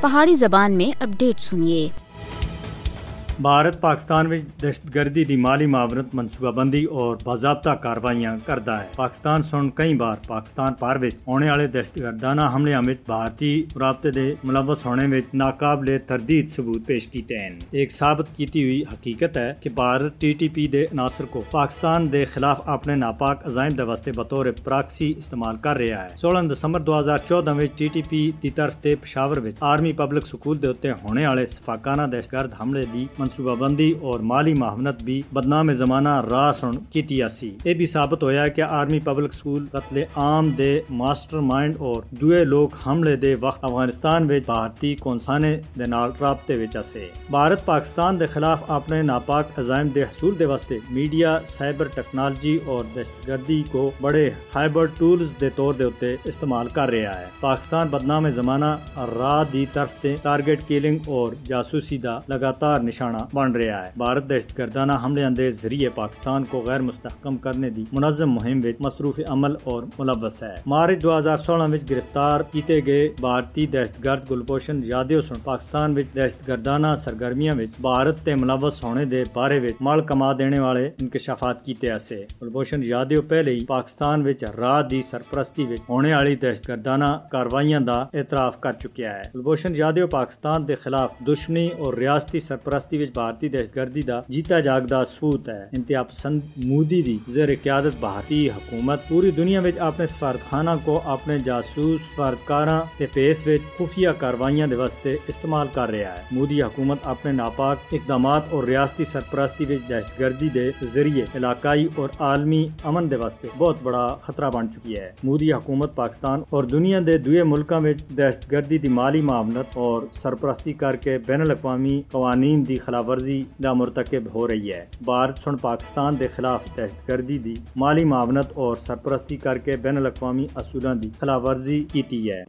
پہاڑی زبان میں اپڈیٹ سنیے۔ بھارت پاکستان میں دہشت گردی دی مالی معاونت منصوبہ بندی اور باضابطہ کاروائیاں کرتا ہے پاکستان سن کئی بار پاکستان پار وچ ہونے والے دہشت گردانہ حملے وچ بھارتی رابطے دے ملوث ہونے وچ ناقابل تردید ثبوت پیش کیتے ہیں ایک ثابت کیتی ہوئی حقیقت ہے کہ بھارت ٹی ٹی پی دے عناصر کو پاکستان دے خلاف اپنے ناپاک عزائم دے واسطے بطور پراکسی استعمال کر رہا ہے سولہ دسمبر دو ہزار چودہ وچ ٹی ٹی پی دی طرف تے پشاور وچ آرمی پبلک سکول دے اتنے ہونے والے سفاکانہ دہشت گرد حملے دی منصوبہ بندی اور مالی معاونت بھی بدنام زمانہ راہ سن کی سی یہ بھی ثابت ہویا کہ آرمی پبلک سکول قتل عام دے ماسٹر مائنڈ اور دوے لوگ حملے دے وقت افغانستان وچ بھارتی کونسانے دے نال رابطے وچ اسے بھارت پاکستان دے خلاف اپنے ناپاک عزائم دے حصول دے واسطے میڈیا، سائبر ٹیکنالوجی اور دہشت گردی کو بڑے ہائبر ٹولز دے طور دے اتے استعمال کر رہا ہے۔ پاکستان بدنام زمانہ راہ دی طرف تے ٹارگٹ کیلنگ اور جاسوسی دا لگاتار نشانہ بن رہا ہے۔ بھارت دہشت گردانہ حملے اندے ذریعے پاکستان کو غیر مستحکم کرنے دی منظم مہم وچ مصروف عمل اور ملوث ہے۔ مارچ دو ہزار سولہ وچ گرفتار کیتے گئے بھارتی دہشت گرد گلبوشن یادیو سن پاکستان وچ دہشت گردانہ سرگرمیاں وچ بھارت تے ملوث ہونے دے بارے وچ مال کما دینے والے انکشافات کیتے اسے گلبوشن یادیو پہلے ہی پاکستان وچ راہ دی سرپرستی وچ ہونے والی دہشت گردانہ کاروائیاں دا اعتراف کر چکیا ہے۔ گلبوشن یادیو پاکستان دے خلاف دشمنی اور ریاستی سرپرستی وچ بھارتی بھارتی دہشت گردی دا جیتا جاگدا سوت ہے انتہا پسند مودی دی زیر قیادت بھارتی حکومت پوری دنیا وچ اپنے سفارتخانہ کو اپنے جاسوس سفارتکاراں تے پیس وچ خفیہ کاروائیاں دے واسطے استعمال کر رہا ہے مودی حکومت اپنے ناپاک اقدامات اور ریاستی سرپرستی وچ دہشت دے ذریعے علاقائی اور عالمی امن دے واسطے بہت بڑا خطرہ بن چکی ہے مودی حکومت پاکستان اور دنیا دے دوئے ملکاں وچ دہشت گردی دی مالی معاونت اور سرپرستی کر کے بین الاقوامی قوانین دی خلاف ورزی دا مرتکب ہو رہی ہے۔ بھارت سن پاکستان دے خلاف دہشت گردی دی مالی معاونت اور سرپرستی کر کے بین الاقوامی اصولوں دی خلاف ورزی کیتی ہے۔